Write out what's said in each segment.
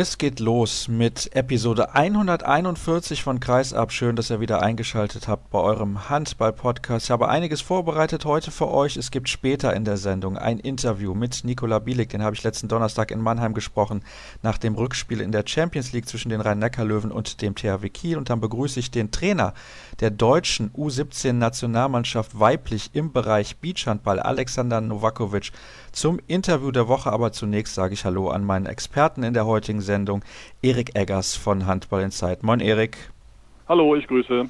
Es geht los mit Episode 141 von Kreisab. Schön, dass ihr wieder eingeschaltet habt bei eurem Handball-Podcast. Ich habe einiges vorbereitet heute für euch. Es gibt später in der Sendung ein Interview mit Nikola Bielik. Den habe ich letzten Donnerstag in Mannheim gesprochen, nach dem Rückspiel in der Champions League zwischen den Rhein-Neckar-Löwen und dem THW Kiel. Und dann begrüße ich den Trainer der deutschen U17-Nationalmannschaft weiblich im Bereich Beachhandball, Alexander Novakovic, zum Interview der Woche. Aber zunächst sage ich Hallo an meinen Experten in der heutigen Sendung, Erik Eggers von Handball in Zeit. Moin Erik. Hallo, ich grüße.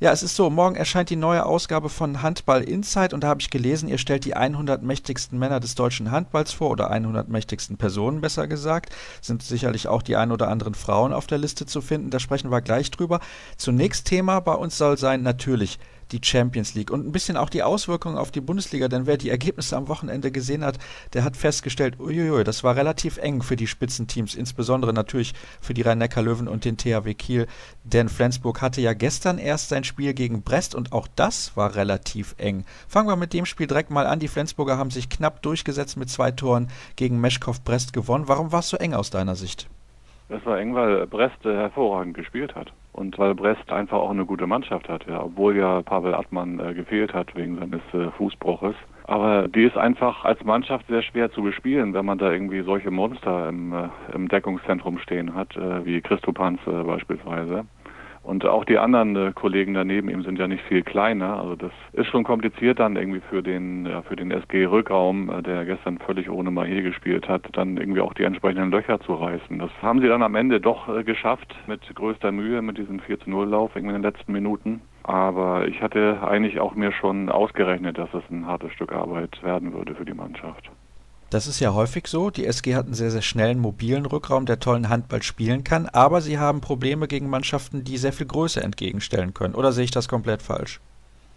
Ja, es ist so, morgen erscheint die neue Ausgabe von Handball Insight und da habe ich gelesen, ihr stellt die 100 mächtigsten Männer des deutschen Handballs vor oder 100 mächtigsten Personen besser gesagt. Sind sicherlich auch die ein oder anderen Frauen auf der Liste zu finden, da sprechen wir gleich drüber. Zunächst Thema bei uns soll sein natürlich die Champions League und ein bisschen auch die Auswirkungen auf die Bundesliga, denn wer die Ergebnisse am Wochenende gesehen hat, der hat festgestellt, uiuiui, das war relativ eng für die Spitzenteams, insbesondere natürlich für die Rhein-Neckar-Löwen und den THW Kiel, denn Flensburg hatte ja gestern erst sein Spiel gegen Brest und auch das war relativ eng. Fangen wir mit dem Spiel direkt mal an. Die Flensburger haben sich knapp durchgesetzt mit zwei Toren gegen Meschkow Brest gewonnen. Warum war es so eng aus deiner Sicht? Es war eng, weil Brest äh, hervorragend gespielt hat und weil Brest einfach auch eine gute Mannschaft hat, ja, obwohl ja Pavel Attmann äh, gefehlt hat wegen seines äh, Fußbruches. Aber die ist einfach als Mannschaft sehr schwer zu bespielen, wenn man da irgendwie solche Monster im, äh, im Deckungszentrum stehen hat, äh, wie Christopanz äh, beispielsweise. Und auch die anderen äh, Kollegen daneben ihm sind ja nicht viel kleiner. Also das ist schon kompliziert dann irgendwie für den, ja, für den SG-Rückraum, äh, der gestern völlig ohne Mahir gespielt hat, dann irgendwie auch die entsprechenden Löcher zu reißen. Das haben sie dann am Ende doch äh, geschafft mit größter Mühe mit diesem 4-0-Lauf irgendwie in den letzten Minuten. Aber ich hatte eigentlich auch mir schon ausgerechnet, dass es ein hartes Stück Arbeit werden würde für die Mannschaft. Das ist ja häufig so. Die SG hat einen sehr, sehr schnellen, mobilen Rückraum, der tollen Handball spielen kann, aber sie haben Probleme gegen Mannschaften, die sehr viel Größe entgegenstellen können. Oder sehe ich das komplett falsch?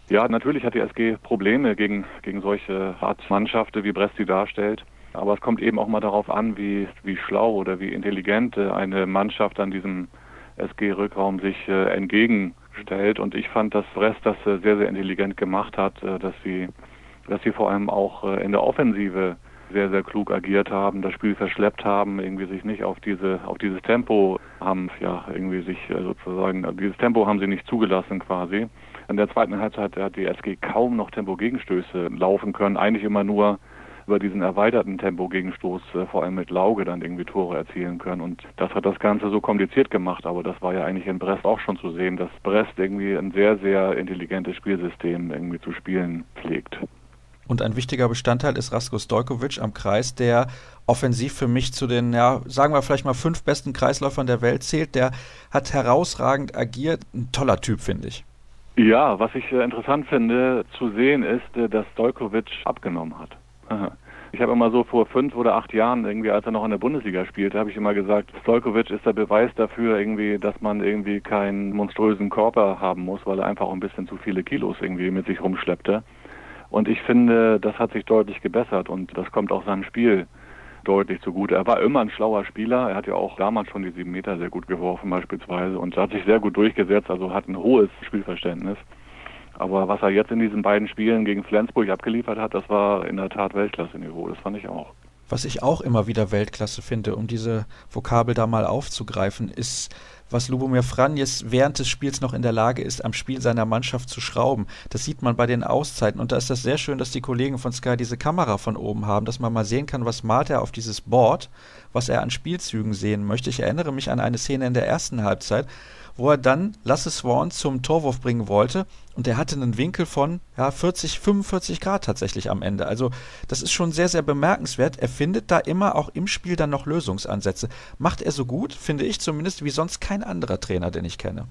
Ja, natürlich hat die SG Probleme gegen, gegen solche Art Mannschaften, wie Brest sie darstellt. Aber es kommt eben auch mal darauf an, wie, wie schlau oder wie intelligent eine Mannschaft an diesem SG-Rückraum sich äh, entgegenstellt. Und ich fand, dass Brest das äh, sehr, sehr intelligent gemacht hat, äh, dass sie, dass sie vor allem auch äh, in der Offensive sehr, sehr klug agiert haben, das Spiel verschleppt haben, irgendwie sich nicht auf diese, auf dieses Tempo haben, ja, irgendwie sich äh, sozusagen, also dieses Tempo haben sie nicht zugelassen quasi. In der zweiten Halbzeit hat die SG kaum noch Tempo-Gegenstöße laufen können, eigentlich immer nur über diesen erweiterten Tempo-Gegenstoß äh, vor allem mit Lauge dann irgendwie Tore erzielen können. Und das hat das Ganze so kompliziert gemacht, aber das war ja eigentlich in Brest auch schon zu sehen, dass Brest irgendwie ein sehr, sehr intelligentes Spielsystem irgendwie zu spielen pflegt. Und ein wichtiger Bestandteil ist Rasko Stojkovic am Kreis, der offensiv für mich zu den, ja, sagen wir vielleicht mal fünf besten Kreisläufern der Welt zählt. Der hat herausragend agiert. Ein toller Typ, finde ich. Ja, was ich äh, interessant finde zu sehen ist, äh, dass Stojkovic abgenommen hat. Ich habe immer so vor fünf oder acht Jahren, irgendwie, als er noch in der Bundesliga spielte, habe ich immer gesagt, Stojkovic ist der Beweis dafür, irgendwie, dass man irgendwie keinen monströsen Körper haben muss, weil er einfach ein bisschen zu viele Kilos irgendwie mit sich rumschleppte. Und ich finde, das hat sich deutlich gebessert und das kommt auch seinem Spiel deutlich zugute. Er war immer ein schlauer Spieler. Er hat ja auch damals schon die sieben Meter sehr gut geworfen beispielsweise und hat sich sehr gut durchgesetzt, also hat ein hohes Spielverständnis. Aber was er jetzt in diesen beiden Spielen gegen Flensburg abgeliefert hat, das war in der Tat Weltklasse-Niveau. Das fand ich auch. Was ich auch immer wieder Weltklasse finde, um diese Vokabel da mal aufzugreifen, ist was Lubomir Franjes während des Spiels noch in der Lage ist, am Spiel seiner Mannschaft zu schrauben. Das sieht man bei den Auszeiten. Und da ist das sehr schön, dass die Kollegen von Sky diese Kamera von oben haben, dass man mal sehen kann, was malt er auf dieses Board, was er an Spielzügen sehen möchte. Ich erinnere mich an eine Szene in der ersten Halbzeit, wo er dann Lasse Swan zum Torwurf bringen wollte und der hatte einen Winkel von ja, 40, 45 Grad tatsächlich am Ende. Also das ist schon sehr, sehr bemerkenswert. Er findet da immer auch im Spiel dann noch Lösungsansätze. Macht er so gut, finde ich zumindest, wie sonst kein anderer Trainer, den ich kenne.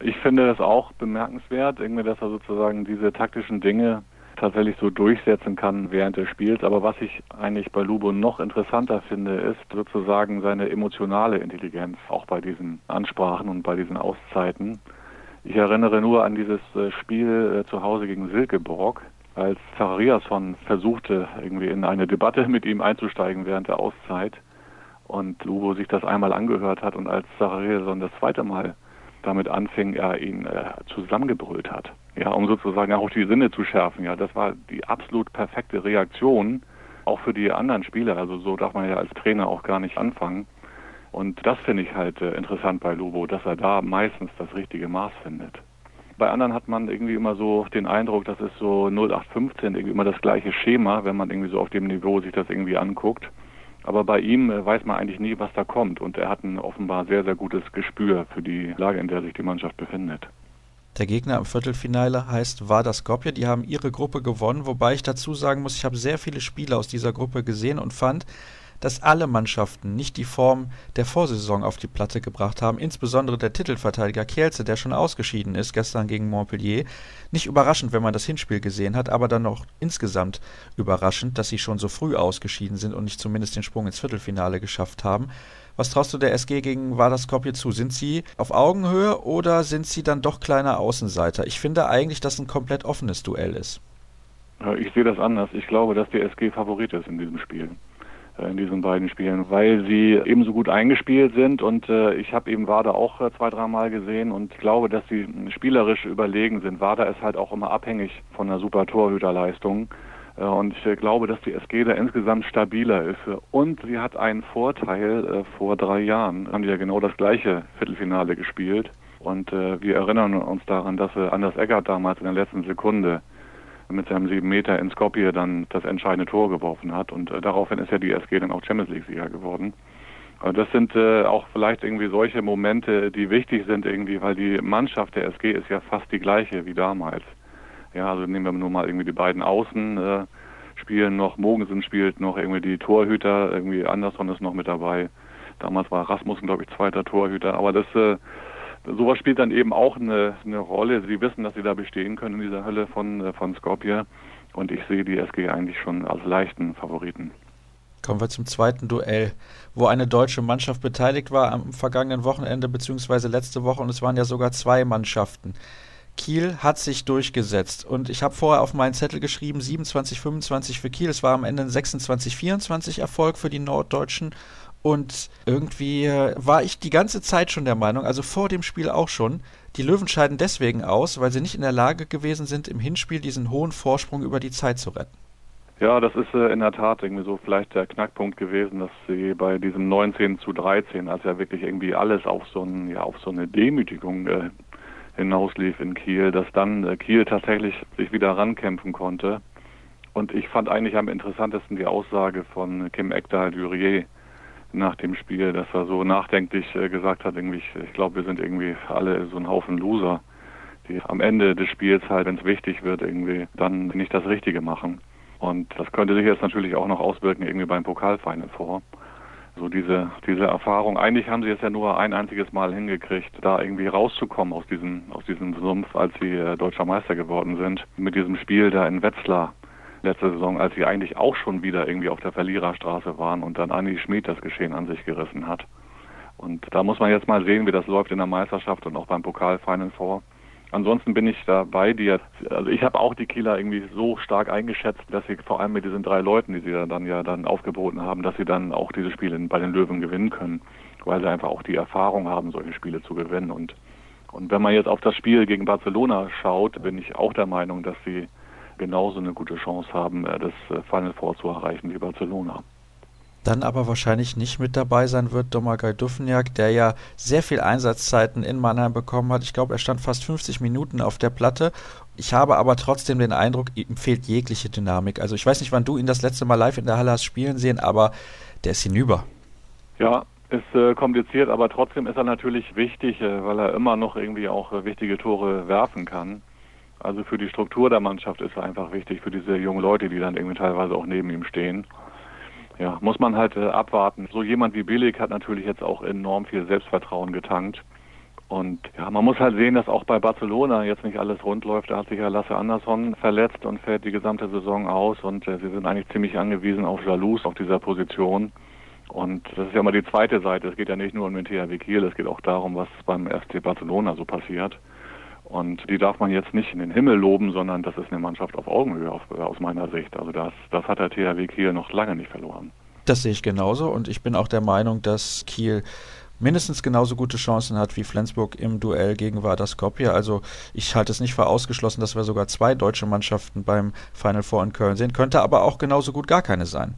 Ich finde das auch bemerkenswert, irgendwie, dass er sozusagen diese taktischen Dinge tatsächlich so durchsetzen kann während des Spiels. Aber was ich eigentlich bei Lubo noch interessanter finde, ist sozusagen seine emotionale Intelligenz, auch bei diesen Ansprachen und bei diesen Auszeiten. Ich erinnere nur an dieses äh, Spiel äh, zu Hause gegen Silkeborg, als Zachariasson versuchte, irgendwie in eine Debatte mit ihm einzusteigen während der Auszeit und Lubo sich das einmal angehört hat und als Zachariasson das zweite Mal damit anfing, er ihn äh, zusammengebrüllt hat. Ja, um sozusagen auch die Sinne zu schärfen. Ja, das war die absolut perfekte Reaktion, auch für die anderen Spieler. Also so darf man ja als Trainer auch gar nicht anfangen. Und das finde ich halt äh, interessant bei Lubo, dass er da meistens das richtige Maß findet. Bei anderen hat man irgendwie immer so den Eindruck, das ist so 0815, irgendwie immer das gleiche Schema, wenn man irgendwie so auf dem Niveau sich das irgendwie anguckt. Aber bei ihm äh, weiß man eigentlich nie, was da kommt. Und er hat ein offenbar sehr, sehr gutes Gespür für die Lage, in der sich die Mannschaft befindet. Der Gegner im Viertelfinale heißt Vardar Skopje. Die haben ihre Gruppe gewonnen, wobei ich dazu sagen muss, ich habe sehr viele Spiele aus dieser Gruppe gesehen und fand, dass alle Mannschaften nicht die Form der Vorsaison auf die Platte gebracht haben, insbesondere der Titelverteidiger Kielce, der schon ausgeschieden ist gestern gegen Montpellier. Nicht überraschend, wenn man das Hinspiel gesehen hat, aber dann noch insgesamt überraschend, dass sie schon so früh ausgeschieden sind und nicht zumindest den Sprung ins Viertelfinale geschafft haben. Was traust du der SG gegen Vardar zu? Sind sie auf Augenhöhe oder sind sie dann doch kleiner Außenseiter? Ich finde eigentlich, dass ein komplett offenes Duell ist. Ich sehe das anders. Ich glaube, dass die SG Favorit ist in diesem Spiel. Äh, in diesen beiden Spielen, weil sie ebenso gut eingespielt sind und äh, ich habe eben Wada auch äh, zwei, dreimal gesehen und glaube, dass sie spielerisch überlegen sind. Wada ist halt auch immer abhängig von einer super Torhüterleistung. Äh, und ich glaube, dass die SG da insgesamt stabiler ist. Und sie hat einen Vorteil. Äh, vor drei Jahren haben die ja genau das gleiche Viertelfinale gespielt. Und äh, wir erinnern uns daran, dass Anders Eggert damals in der letzten Sekunde mit seinem sieben Meter in Skopje dann das entscheidende Tor geworfen hat. Und äh, daraufhin ist ja die SG dann auch Champions League-Sieger geworden. Und das sind äh, auch vielleicht irgendwie solche Momente, die wichtig sind irgendwie, weil die Mannschaft der SG ist ja fast die gleiche wie damals. Ja, also nehmen wir nur mal irgendwie die beiden Außen äh, spielen noch, Mogensen spielt noch irgendwie die Torhüter, irgendwie Anderson ist noch mit dabei. Damals war Rasmussen, glaube ich, zweiter Torhüter. Aber das äh, sowas spielt dann eben auch eine, eine Rolle. Sie wissen, dass sie da bestehen können in dieser Hölle von, äh, von Skopje. Und ich sehe die SG eigentlich schon als leichten Favoriten. Kommen wir zum zweiten Duell, wo eine deutsche Mannschaft beteiligt war am vergangenen Wochenende bzw. letzte Woche und es waren ja sogar zwei Mannschaften. Kiel hat sich durchgesetzt und ich habe vorher auf meinen Zettel geschrieben 27-25 für Kiel. Es war am Ende ein 26-24 Erfolg für die Norddeutschen und irgendwie äh, war ich die ganze Zeit schon der Meinung, also vor dem Spiel auch schon, die Löwen scheiden deswegen aus, weil sie nicht in der Lage gewesen sind, im Hinspiel diesen hohen Vorsprung über die Zeit zu retten. Ja, das ist äh, in der Tat irgendwie so vielleicht der Knackpunkt gewesen, dass sie bei diesem 19 zu 13, als ja wirklich irgendwie alles auf so, ein, ja, auf so eine Demütigung äh, hinauslief in Kiel, dass dann äh, Kiel tatsächlich sich wieder rankämpfen konnte. Und ich fand eigentlich am interessantesten die Aussage von Kim Ekdal-Durier, nach dem Spiel, dass er so nachdenklich äh, gesagt hat, irgendwie, ich, ich glaube, wir sind irgendwie alle so ein Haufen Loser, die am Ende des Spiels halt, wenn es wichtig wird, irgendwie dann nicht das Richtige machen. Und das könnte sich jetzt natürlich auch noch auswirken irgendwie beim Pokalfinal vor. So diese, diese Erfahrung. Eigentlich haben sie es ja nur ein einziges Mal hingekriegt, da irgendwie rauszukommen aus diesem, aus diesem Sumpf, als sie äh, deutscher Meister geworden sind. Mit diesem Spiel da in Wetzlar letzte Saison, als sie eigentlich auch schon wieder irgendwie auf der Verliererstraße waren und dann Anni Schmid das Geschehen an sich gerissen hat. Und da muss man jetzt mal sehen, wie das läuft in der Meisterschaft und auch beim Pokal Final Four. Ansonsten bin ich da bei dir. Also ich habe auch die Kieler irgendwie so stark eingeschätzt, dass sie vor allem mit diesen drei Leuten, die sie dann ja dann aufgeboten haben, dass sie dann auch diese Spiele bei den Löwen gewinnen können, weil sie einfach auch die Erfahrung haben, solche Spiele zu gewinnen. Und, und wenn man jetzt auf das Spiel gegen Barcelona schaut, bin ich auch der Meinung, dass sie genauso eine gute Chance haben, äh, das äh, Final Four zu erreichen wie Barcelona. Dann aber wahrscheinlich nicht mit dabei sein wird Domagoj Dufniak, der ja sehr viel Einsatzzeiten in Mannheim bekommen hat. Ich glaube, er stand fast 50 Minuten auf der Platte. Ich habe aber trotzdem den Eindruck, ihm fehlt jegliche Dynamik. Also ich weiß nicht, wann du ihn das letzte Mal live in der Halle hast spielen sehen, aber der ist hinüber. Ja, ist äh, kompliziert, aber trotzdem ist er natürlich wichtig, äh, weil er immer noch irgendwie auch äh, wichtige Tore werfen kann. Also für die Struktur der Mannschaft ist er einfach wichtig, für diese jungen Leute, die dann irgendwie teilweise auch neben ihm stehen. Ja, muss man halt äh, abwarten. So jemand wie Billig hat natürlich jetzt auch enorm viel Selbstvertrauen getankt. Und ja, man muss halt sehen, dass auch bei Barcelona jetzt nicht alles rund läuft. Da hat sich ja Lasse Andersson verletzt und fährt die gesamte Saison aus. Und äh, sie sind eigentlich ziemlich angewiesen auf Jalous auf dieser Position. Und das ist ja mal die zweite Seite. Es geht ja nicht nur um den THW Kiel, es geht auch darum, was beim FC Barcelona so passiert. Und die darf man jetzt nicht in den Himmel loben, sondern das ist eine Mannschaft auf Augenhöhe auf, aus meiner Sicht. Also das, das hat der THW Kiel noch lange nicht verloren. Das sehe ich genauso und ich bin auch der Meinung, dass Kiel mindestens genauso gute Chancen hat wie Flensburg im Duell gegen Vardar Skopje. Also ich halte es nicht für ausgeschlossen, dass wir sogar zwei deutsche Mannschaften beim Final Four in Köln sehen. Könnte aber auch genauso gut gar keine sein.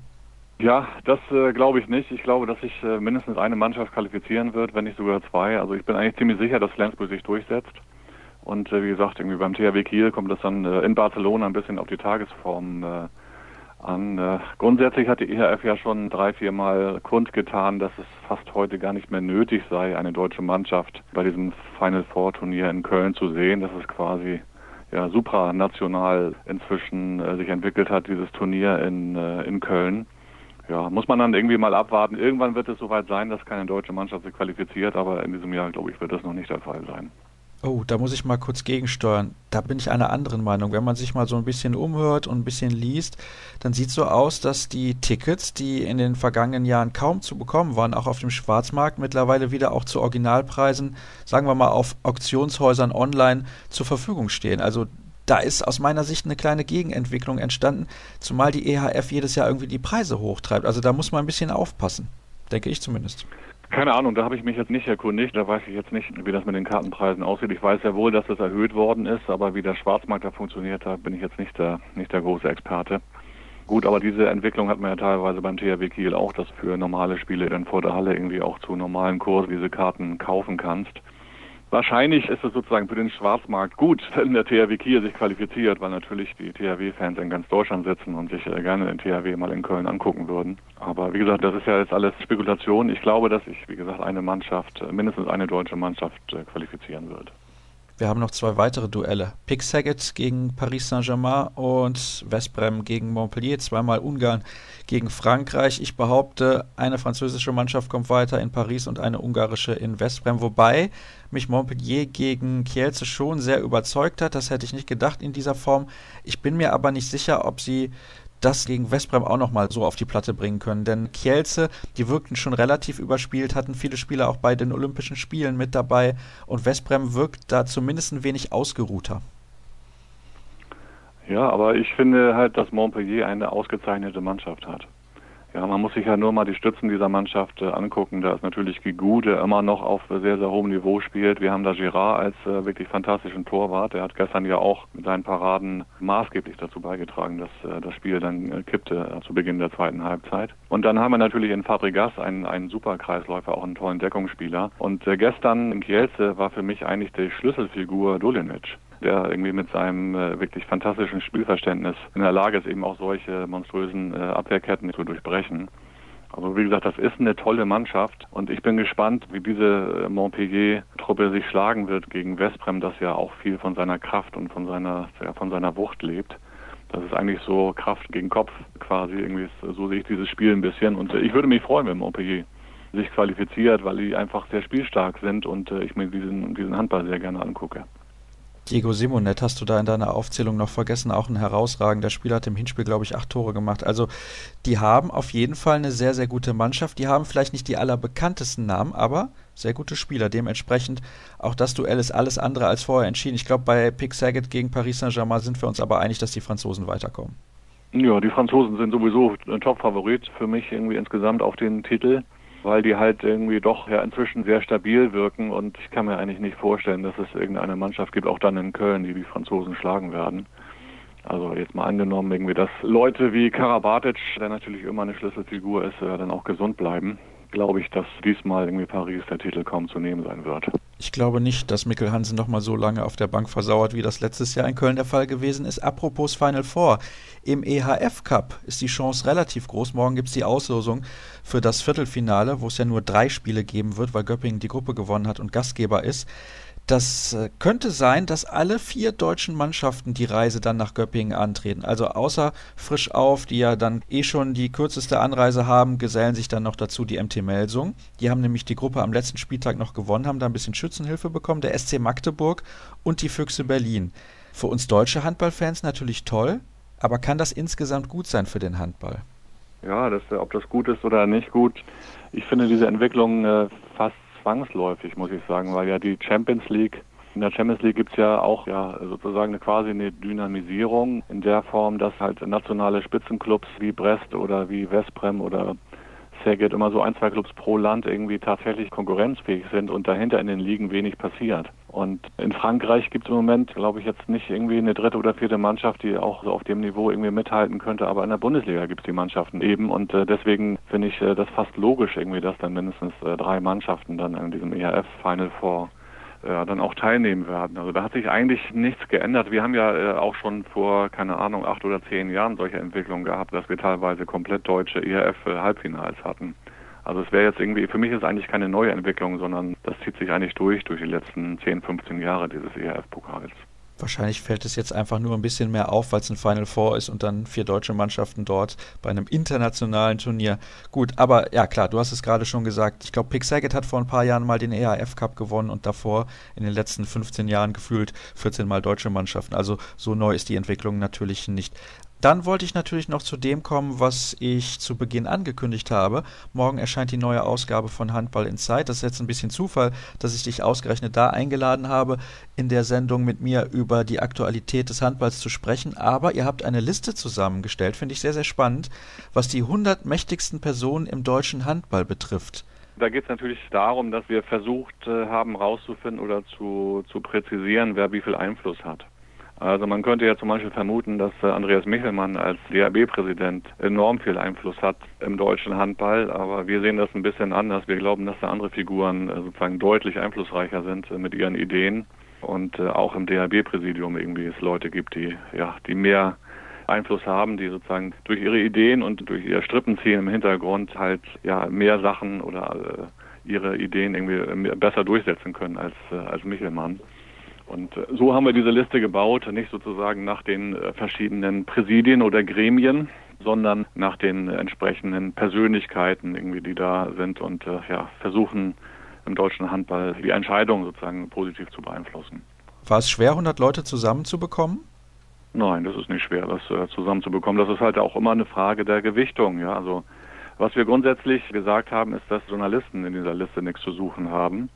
Ja, das äh, glaube ich nicht. Ich glaube, dass sich äh, mindestens eine Mannschaft qualifizieren wird, wenn nicht sogar zwei. Also ich bin eigentlich ziemlich sicher, dass Flensburg sich durchsetzt. Und äh, wie gesagt, irgendwie beim THW Kiel kommt das dann äh, in Barcelona ein bisschen auf die Tagesform äh, an. Äh, grundsätzlich hat die EHF ja schon drei, vier Mal kundgetan, dass es fast heute gar nicht mehr nötig sei, eine deutsche Mannschaft bei diesem Final Four Turnier in Köln zu sehen. Das ist quasi ja, supranational inzwischen äh, sich entwickelt hat, dieses Turnier in, äh, in Köln ja, muss man dann irgendwie mal abwarten. Irgendwann wird es soweit sein, dass keine deutsche Mannschaft sich qualifiziert, aber in diesem Jahr, glaube ich, wird das noch nicht der Fall sein. Oh, da muss ich mal kurz gegensteuern. Da bin ich einer anderen Meinung. Wenn man sich mal so ein bisschen umhört und ein bisschen liest, dann sieht so aus, dass die Tickets, die in den vergangenen Jahren kaum zu bekommen waren, auch auf dem Schwarzmarkt, mittlerweile wieder auch zu Originalpreisen, sagen wir mal auf Auktionshäusern online zur Verfügung stehen. Also da ist aus meiner Sicht eine kleine Gegenentwicklung entstanden, zumal die EHF jedes Jahr irgendwie die Preise hochtreibt. Also da muss man ein bisschen aufpassen, denke ich zumindest. Keine Ahnung, da habe ich mich jetzt nicht erkundigt. Da weiß ich jetzt nicht, wie das mit den Kartenpreisen aussieht. Ich weiß ja wohl, dass das erhöht worden ist, aber wie der Schwarzmarkt da funktioniert hat, bin ich jetzt nicht der, nicht der große Experte. Gut, aber diese Entwicklung hat man ja teilweise beim THW Kiel auch, dass für normale Spiele dann vor der Halle irgendwie auch zu normalen Kursen diese Karten kaufen kannst. Wahrscheinlich ist es sozusagen für den Schwarzmarkt gut, wenn der THW Kiel sich qualifiziert, weil natürlich die THW-Fans in ganz Deutschland sitzen und sich äh, gerne den THW mal in Köln angucken würden. Aber wie gesagt, das ist ja jetzt alles Spekulation. Ich glaube, dass sich, wie gesagt, eine Mannschaft, äh, mindestens eine deutsche Mannschaft äh, qualifizieren wird. Wir haben noch zwei weitere Duelle. Pick Saget gegen Paris Saint-Germain und Westbrem gegen Montpellier. Zweimal Ungarn gegen Frankreich. Ich behaupte, eine französische Mannschaft kommt weiter in Paris und eine ungarische in Westbrem. Wobei mich Montpellier gegen Kielce schon sehr überzeugt hat. Das hätte ich nicht gedacht in dieser Form. Ich bin mir aber nicht sicher, ob sie das gegen Westbrem auch nochmal so auf die Platte bringen können. Denn Kielce, die wirkten schon relativ überspielt, hatten viele Spieler auch bei den Olympischen Spielen mit dabei und Westbrem wirkt da zumindest ein wenig ausgeruhter. Ja, aber ich finde halt, dass Montpellier eine ausgezeichnete Mannschaft hat. Ja, man muss sich ja nur mal die Stützen dieser Mannschaft äh, angucken. Da ist natürlich Gigou, der immer noch auf sehr, sehr hohem Niveau spielt. Wir haben da Girard als äh, wirklich fantastischen Torwart. Der hat gestern ja auch mit seinen Paraden maßgeblich dazu beigetragen, dass äh, das Spiel dann äh, kippte äh, zu Beginn der zweiten Halbzeit. Und dann haben wir natürlich in Fabregas einen, einen super Kreisläufer, auch einen tollen Deckungsspieler. Und äh, gestern in Kielce war für mich eigentlich die Schlüsselfigur Dolinic der irgendwie mit seinem äh, wirklich fantastischen Spielverständnis in der Lage ist, eben auch solche monströsen äh, Abwehrketten zu durchbrechen. Also wie gesagt, das ist eine tolle Mannschaft und ich bin gespannt, wie diese äh, Montpellier-Truppe sich schlagen wird gegen Westbrem, das ja auch viel von seiner Kraft und von seiner, ja, von seiner Wucht lebt. Das ist eigentlich so Kraft gegen Kopf quasi, irgendwie so sehe ich dieses Spiel ein bisschen und äh, ich würde mich freuen, wenn Montpellier sich qualifiziert, weil die einfach sehr spielstark sind und äh, ich mir diesen, diesen Handball sehr gerne angucke. Diego Simonet hast du da in deiner Aufzählung noch vergessen, auch ein herausragender Spieler, hat im Hinspiel, glaube ich, acht Tore gemacht. Also die haben auf jeden Fall eine sehr, sehr gute Mannschaft. Die haben vielleicht nicht die allerbekanntesten Namen, aber sehr gute Spieler. Dementsprechend auch das Duell ist alles andere als vorher entschieden. Ich glaube, bei Pick Saget gegen Paris Saint-Germain sind wir uns aber einig, dass die Franzosen weiterkommen. Ja, die Franzosen sind sowieso ein Top-Favorit für mich irgendwie insgesamt auf den Titel weil die halt irgendwie doch ja inzwischen sehr stabil wirken und ich kann mir eigentlich nicht vorstellen, dass es irgendeine Mannschaft gibt, auch dann in Köln, die die Franzosen schlagen werden. Also jetzt mal angenommen, irgendwie, dass Leute wie Karabatic, der natürlich immer eine Schlüsselfigur ist, dann auch gesund bleiben, glaube ich, dass diesmal irgendwie Paris der Titel kaum zu nehmen sein wird. Ich glaube nicht, dass Mikkel Hansen noch mal so lange auf der Bank versauert, wie das letztes Jahr in Köln der Fall gewesen ist. Apropos Final Four. Im EHF Cup ist die Chance relativ groß. Morgen gibt es die Auslosung für das Viertelfinale, wo es ja nur drei Spiele geben wird, weil Göppingen die Gruppe gewonnen hat und Gastgeber ist. Das äh, könnte sein, dass alle vier deutschen Mannschaften die Reise dann nach Göppingen antreten. Also außer Frisch auf, die ja dann eh schon die kürzeste Anreise haben, gesellen sich dann noch dazu die MT Melsung. Die haben nämlich die Gruppe am letzten Spieltag noch gewonnen, haben da ein bisschen Schützenhilfe bekommen, der SC Magdeburg und die Füchse Berlin. Für uns deutsche Handballfans natürlich toll, aber kann das insgesamt gut sein für den Handball? Ja, das, ob das gut ist oder nicht gut. Ich finde diese Entwicklung äh, fast zwangsläufig, muss ich sagen, weil ja die Champions League in der Champions League gibt es ja auch ja sozusagen eine, quasi eine Dynamisierung in der Form, dass halt nationale Spitzenclubs wie Brest oder wie Westbrem oder Saget immer so ein, zwei Clubs pro Land irgendwie tatsächlich konkurrenzfähig sind und dahinter in den Ligen wenig passiert. Und in Frankreich gibt es im Moment, glaube ich, jetzt nicht irgendwie eine dritte oder vierte Mannschaft, die auch so auf dem Niveau irgendwie mithalten könnte, aber in der Bundesliga gibt es die Mannschaften eben und äh, deswegen finde ich äh, das fast logisch irgendwie, dass dann mindestens äh, drei Mannschaften dann in diesem ERF Final Four dann auch teilnehmen werden. Also da hat sich eigentlich nichts geändert. Wir haben ja äh, auch schon vor, keine Ahnung, acht oder zehn Jahren solche Entwicklungen gehabt, dass wir teilweise komplett deutsche ERF-Halbfinals hatten. Also es wäre jetzt irgendwie, für mich ist eigentlich keine neue Entwicklung, sondern das zieht sich eigentlich durch, durch die letzten 10, 15 Jahre dieses ERF-Pokals. Wahrscheinlich fällt es jetzt einfach nur ein bisschen mehr auf, weil es ein Final Four ist und dann vier deutsche Mannschaften dort bei einem internationalen Turnier. Gut, aber ja klar, du hast es gerade schon gesagt. Ich glaube, Pick Saget hat vor ein paar Jahren mal den EAF Cup gewonnen und davor in den letzten 15 Jahren gefühlt 14 Mal deutsche Mannschaften. Also so neu ist die Entwicklung natürlich nicht. Dann wollte ich natürlich noch zu dem kommen, was ich zu Beginn angekündigt habe. Morgen erscheint die neue Ausgabe von Handball Inside. Das ist jetzt ein bisschen Zufall, dass ich dich ausgerechnet da eingeladen habe, in der Sendung mit mir über die Aktualität des Handballs zu sprechen. Aber ihr habt eine Liste zusammengestellt, finde ich sehr, sehr spannend, was die 100 mächtigsten Personen im deutschen Handball betrifft. Da geht es natürlich darum, dass wir versucht äh, haben, rauszufinden oder zu, zu präzisieren, wer wie viel Einfluss hat. Also man könnte ja zum Beispiel vermuten, dass äh, Andreas Michelmann als DAB-Präsident enorm viel Einfluss hat im deutschen Handball, aber wir sehen das ein bisschen anders. Wir glauben, dass da andere Figuren äh, sozusagen deutlich einflussreicher sind äh, mit ihren Ideen und auch im DAB-Präsidium irgendwie es Leute gibt, die ja, die mehr Einfluss haben, die sozusagen durch ihre Ideen und durch ihr Strippenziehen im Hintergrund halt ja mehr Sachen oder ihre Ideen irgendwie besser durchsetzen können als als Michelmann. Und äh, so haben wir diese Liste gebaut, nicht sozusagen nach den äh, verschiedenen Präsidien oder Gremien, sondern nach den entsprechenden Persönlichkeiten irgendwie, die da sind und äh, ja, versuchen im deutschen Handball die Entscheidung sozusagen positiv zu beeinflussen. War es schwer, 100 Leute zusammenzubekommen? Nein, das ist nicht schwer, das äh, zusammenzubekommen. Das ist halt auch immer eine Frage der Gewichtung. Ja, also was wir grundsätzlich gesagt haben, ist, dass Journalisten in dieser Liste nichts zu suchen haben.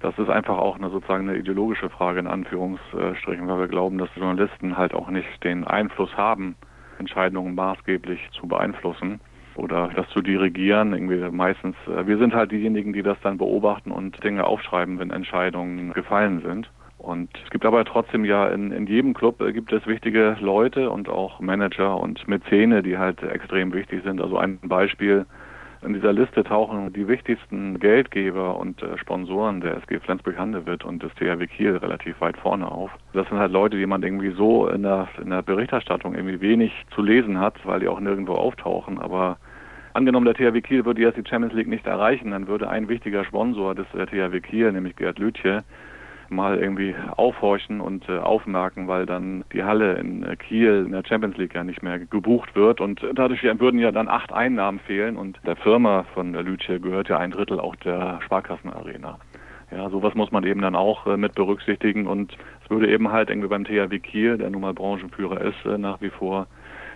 Das ist einfach auch eine sozusagen eine ideologische Frage in Anführungsstrichen, weil wir glauben, dass Journalisten halt auch nicht den Einfluss haben, Entscheidungen maßgeblich zu beeinflussen oder das zu dirigieren. Irgendwie meistens, äh, wir sind halt diejenigen, die das dann beobachten und Dinge aufschreiben, wenn Entscheidungen gefallen sind. Und es gibt aber trotzdem ja in, in jedem Club äh, gibt es wichtige Leute und auch Manager und Mäzene, die halt extrem wichtig sind. Also ein Beispiel in dieser Liste tauchen die wichtigsten Geldgeber und äh, Sponsoren der SG Flensburg-Handewitt und des THW Kiel relativ weit vorne auf. Das sind halt Leute, die man irgendwie so in der, in der Berichterstattung irgendwie wenig zu lesen hat, weil die auch nirgendwo auftauchen. Aber angenommen, der THW Kiel würde jetzt die Champions League nicht erreichen, dann würde ein wichtiger Sponsor des äh, THW Kiel, nämlich Gerd Lütje, mal irgendwie aufhorchen und äh, aufmerken, weil dann die Halle in äh, Kiel in der Champions League ja nicht mehr gebucht wird und dadurch würden ja dann acht Einnahmen fehlen und der Firma von der Lütje gehört ja ein Drittel auch der Sparkassenarena. Ja, sowas muss man eben dann auch äh, mit berücksichtigen und es würde eben halt irgendwie beim THW Kiel, der nun mal Branchenführer ist, äh, nach wie vor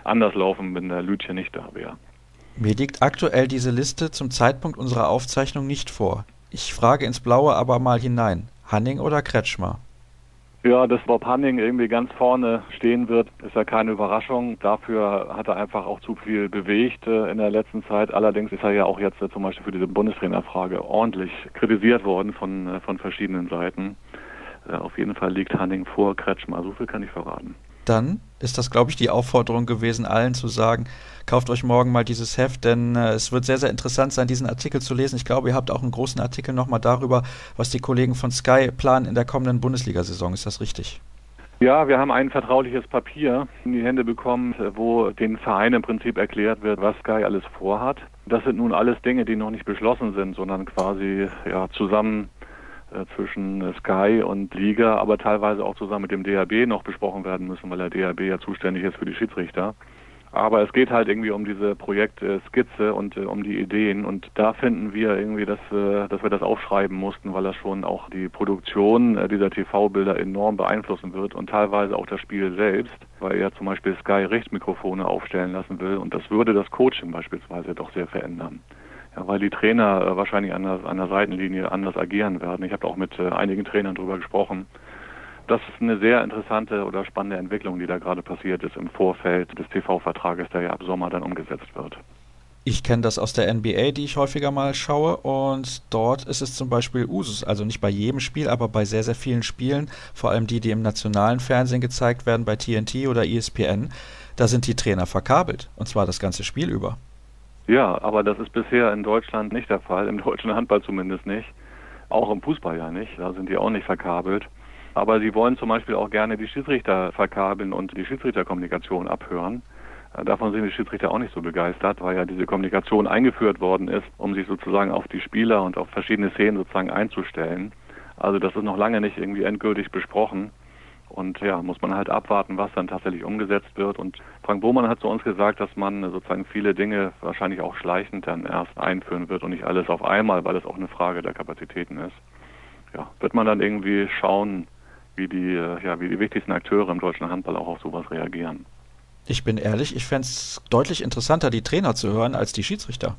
anders laufen, wenn der Lütje nicht da wäre. Mir liegt aktuell diese Liste zum Zeitpunkt unserer Aufzeichnung nicht vor. Ich frage ins Blaue aber mal hinein. Hanning oder Kretschmer? Ja, dass Bob Hanning irgendwie ganz vorne stehen wird, ist ja keine Überraschung. Dafür hat er einfach auch zu viel bewegt äh, in der letzten Zeit. Allerdings ist er ja auch jetzt äh, zum Beispiel für diese Bundestrainerfrage ordentlich kritisiert worden von, äh, von verschiedenen Seiten. Auf jeden Fall liegt Hanning vor Kretschmer. So viel kann ich verraten dann ist das, glaube ich, die Aufforderung gewesen, allen zu sagen, kauft euch morgen mal dieses Heft, denn äh, es wird sehr, sehr interessant sein, diesen Artikel zu lesen. Ich glaube, ihr habt auch einen großen Artikel nochmal darüber, was die Kollegen von Sky planen in der kommenden Bundesliga-Saison. Ist das richtig? Ja, wir haben ein vertrauliches Papier in die Hände bekommen, wo den Vereinen im Prinzip erklärt wird, was Sky alles vorhat. Das sind nun alles Dinge, die noch nicht beschlossen sind, sondern quasi ja, zusammen äh, zwischen Sky und Liga, aber teilweise auch zusammen mit dem DHB noch besprochen werden müssen, weil der DHB ja zuständig ist für die Schiedsrichter. Aber es geht halt irgendwie um diese Projektskizze und äh, um die Ideen und da finden wir irgendwie, dass, äh, dass wir das aufschreiben mussten, weil das schon auch die Produktion äh, dieser TV-Bilder enorm beeinflussen wird und teilweise auch das Spiel selbst, weil er zum Beispiel Sky Richtmikrofone aufstellen lassen will und das würde das Coaching beispielsweise doch sehr verändern. Ja, weil die Trainer wahrscheinlich an der, an der Seitenlinie anders agieren werden. Ich habe auch mit einigen Trainern darüber gesprochen. Das ist eine sehr interessante oder spannende Entwicklung, die da gerade passiert ist im Vorfeld des TV-Vertrages, der ja ab Sommer dann umgesetzt wird. Ich kenne das aus der NBA, die ich häufiger mal schaue. Und dort ist es zum Beispiel Usus, also nicht bei jedem Spiel, aber bei sehr, sehr vielen Spielen, vor allem die, die im nationalen Fernsehen gezeigt werden, bei TNT oder ESPN, da sind die Trainer verkabelt. Und zwar das ganze Spiel über. Ja, aber das ist bisher in Deutschland nicht der Fall, im deutschen Handball zumindest nicht. Auch im Fußball ja nicht, da sind die auch nicht verkabelt. Aber sie wollen zum Beispiel auch gerne die Schiedsrichter verkabeln und die Schiedsrichterkommunikation abhören. Äh, davon sind die Schiedsrichter auch nicht so begeistert, weil ja diese Kommunikation eingeführt worden ist, um sich sozusagen auf die Spieler und auf verschiedene Szenen sozusagen einzustellen. Also das ist noch lange nicht irgendwie endgültig besprochen. Und ja, muss man halt abwarten, was dann tatsächlich umgesetzt wird. Und Frank Bohmann hat zu uns gesagt, dass man sozusagen viele Dinge wahrscheinlich auch schleichend dann erst einführen wird und nicht alles auf einmal, weil es auch eine Frage der Kapazitäten ist. Ja, wird man dann irgendwie schauen, wie die, ja, wie die wichtigsten Akteure im deutschen Handball auch auf sowas reagieren. Ich bin ehrlich, ich fände es deutlich interessanter, die Trainer zu hören, als die Schiedsrichter.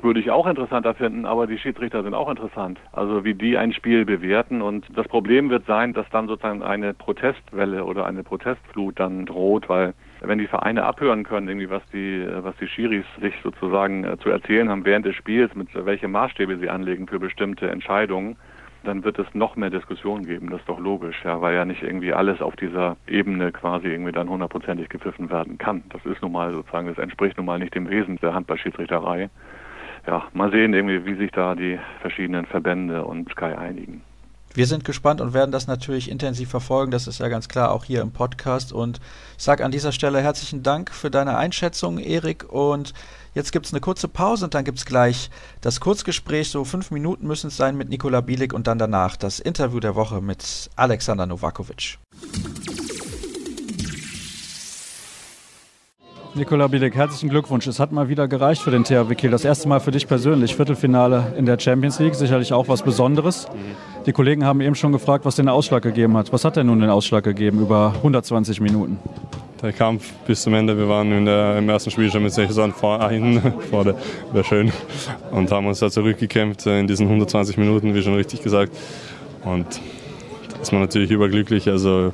Würde ich auch interessanter finden, aber die Schiedsrichter sind auch interessant. Also wie die ein Spiel bewerten. Und das Problem wird sein, dass dann sozusagen eine Protestwelle oder eine Protestflut dann droht, weil wenn die Vereine abhören können, irgendwie was die, was die Schiris sich sozusagen äh, zu erzählen haben während des Spiels, mit welche Maßstäbe sie anlegen für bestimmte Entscheidungen, dann wird es noch mehr Diskussionen geben. Das ist doch logisch, ja, weil ja nicht irgendwie alles auf dieser Ebene quasi irgendwie dann hundertprozentig gepfiffen werden kann. Das ist nun mal sozusagen, das entspricht nun mal nicht dem Wesen der Handballschiedsrichterei. Ja, mal sehen irgendwie, wie sich da die verschiedenen Verbände und Sky einigen. Wir sind gespannt und werden das natürlich intensiv verfolgen. Das ist ja ganz klar auch hier im Podcast. Und sage an dieser Stelle herzlichen Dank für deine Einschätzung, Erik. Und jetzt gibt es eine kurze Pause und dann gibt es gleich das Kurzgespräch. So fünf Minuten müssen es sein mit Nikola Bielik und dann danach das Interview der Woche mit Alexander Novakovic. Nikola Bielik, herzlichen Glückwunsch. Es hat mal wieder gereicht für den THW Kiel. Das erste Mal für dich persönlich. Viertelfinale in der Champions League, sicherlich auch was Besonderes. Die Kollegen haben eben schon gefragt, was den Ausschlag gegeben hat. Was hat denn nun den Ausschlag gegeben über 120 Minuten? Der Kampf bis zum Ende. Wir waren der, im ersten Spiel schon mit 6 vor, hinten vorne, wäre schön. Und haben uns da zurückgekämpft in diesen 120 Minuten, wie schon richtig gesagt. Und da ist man natürlich überglücklich. Also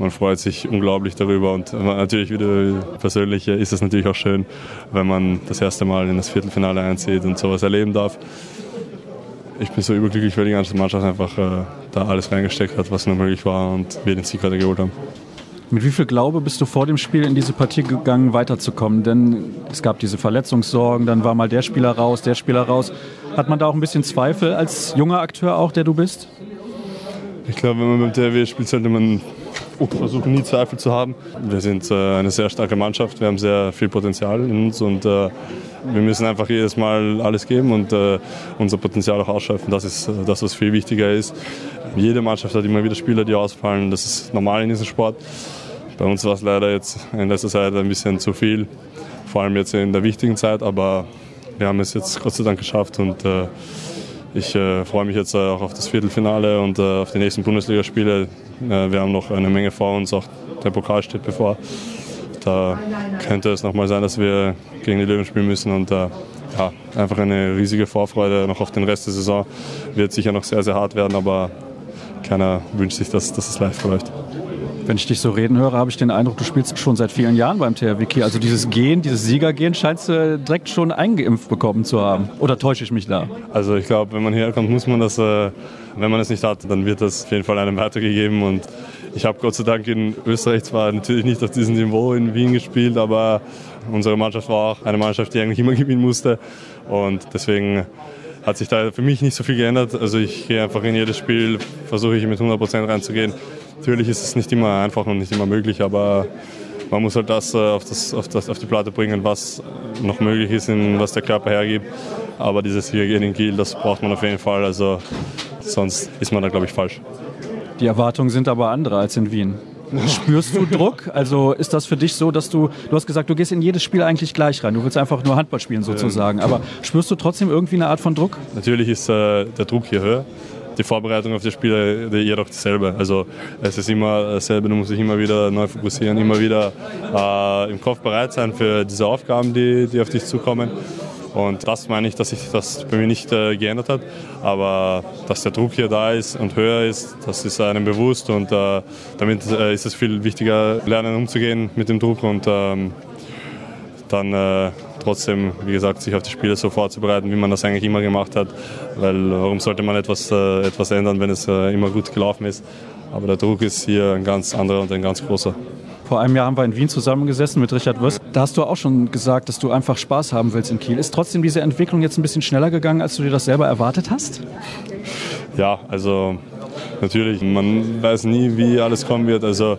man freut sich unglaublich darüber und natürlich wieder persönlich ist es natürlich auch schön, wenn man das erste Mal in das Viertelfinale einzieht und sowas erleben darf. Ich bin so überglücklich, weil die ganze Mannschaft einfach äh, da alles reingesteckt hat, was nur möglich war und wir den Sieg heute geholt haben. Mit wie viel Glaube bist du vor dem Spiel in diese Partie gegangen, weiterzukommen? Denn es gab diese Verletzungssorgen, dann war mal der Spieler raus, der Spieler raus. Hat man da auch ein bisschen Zweifel als junger Akteur auch, der du bist? Ich glaube, wenn man beim THW spielt, sollte man versuchen nie Zweifel zu haben. Wir sind äh, eine sehr starke Mannschaft, wir haben sehr viel Potenzial in uns und äh, wir müssen einfach jedes Mal alles geben und äh, unser Potenzial auch ausschöpfen. Das ist das, was viel wichtiger ist. Jede Mannschaft hat immer wieder Spieler, die ausfallen. Das ist normal in diesem Sport. Bei uns war es leider jetzt in letzter Zeit ein bisschen zu viel, vor allem jetzt in der wichtigen Zeit, aber wir haben es jetzt Gott sei Dank geschafft und äh, ich äh, freue mich jetzt äh, auch auf das Viertelfinale und äh, auf die nächsten Bundesligaspiele. Äh, wir haben noch eine Menge vor uns, auch der Pokal steht bevor. Da könnte es nochmal sein, dass wir gegen die Löwen spielen müssen und äh, ja, einfach eine riesige Vorfreude noch auf den Rest der Saison. Wird sicher noch sehr, sehr hart werden, aber keiner wünscht sich, dass, dass es live verläuft. Wenn ich dich so reden höre, habe ich den Eindruck, du spielst schon seit vielen Jahren beim THW Kiel. Also dieses Gehen, dieses Siegergehen scheinst du direkt schon eingeimpft bekommen zu haben. Oder täusche ich mich da? Also ich glaube, wenn man herkommt, muss man das, äh, wenn man es nicht hat, dann wird das auf jeden Fall einem weitergegeben. Und ich habe Gott sei Dank in Österreich zwar natürlich nicht auf diesem Niveau in Wien gespielt, aber unsere Mannschaft war auch eine Mannschaft, die eigentlich immer gewinnen musste. Und deswegen hat sich da für mich nicht so viel geändert. Also ich gehe einfach in jedes Spiel, versuche ich mit 100% reinzugehen. Natürlich ist es nicht immer einfach und nicht immer möglich, aber man muss halt das, äh, auf, das, auf, das, auf die Platte bringen, was noch möglich ist was der Körper hergibt. Aber dieses hier in Kiel, das braucht man auf jeden Fall. Also sonst ist man da, glaube ich, falsch. Die Erwartungen sind aber andere als in Wien. Spürst du Druck? Also ist das für dich so, dass du, du hast gesagt, du gehst in jedes Spiel eigentlich gleich rein. Du willst einfach nur Handball spielen sozusagen. Aber spürst du trotzdem irgendwie eine Art von Druck? Natürlich ist äh, der Druck hier höher die Vorbereitung auf die Spiele jedoch dieselbe. Also es ist immer dasselbe, du musst dich immer wieder neu fokussieren, immer wieder äh, im Kopf bereit sein für diese Aufgaben, die, die auf dich zukommen. Und das meine ich, dass sich das bei mir nicht äh, geändert hat. Aber dass der Druck hier da ist und höher ist, das ist einem bewusst. Und äh, damit äh, ist es viel wichtiger, lernen umzugehen mit dem Druck und ähm, dann, äh, trotzdem, wie gesagt, sich auf die Spiele so vorzubereiten, wie man das eigentlich immer gemacht hat. Weil warum sollte man etwas, äh, etwas ändern, wenn es äh, immer gut gelaufen ist? Aber der Druck ist hier ein ganz anderer und ein ganz großer. Vor einem Jahr haben wir in Wien zusammengesessen mit Richard Würst. Da hast du auch schon gesagt, dass du einfach Spaß haben willst in Kiel. Ist trotzdem diese Entwicklung jetzt ein bisschen schneller gegangen, als du dir das selber erwartet hast? Ja, also natürlich, man weiß nie, wie alles kommen wird. Also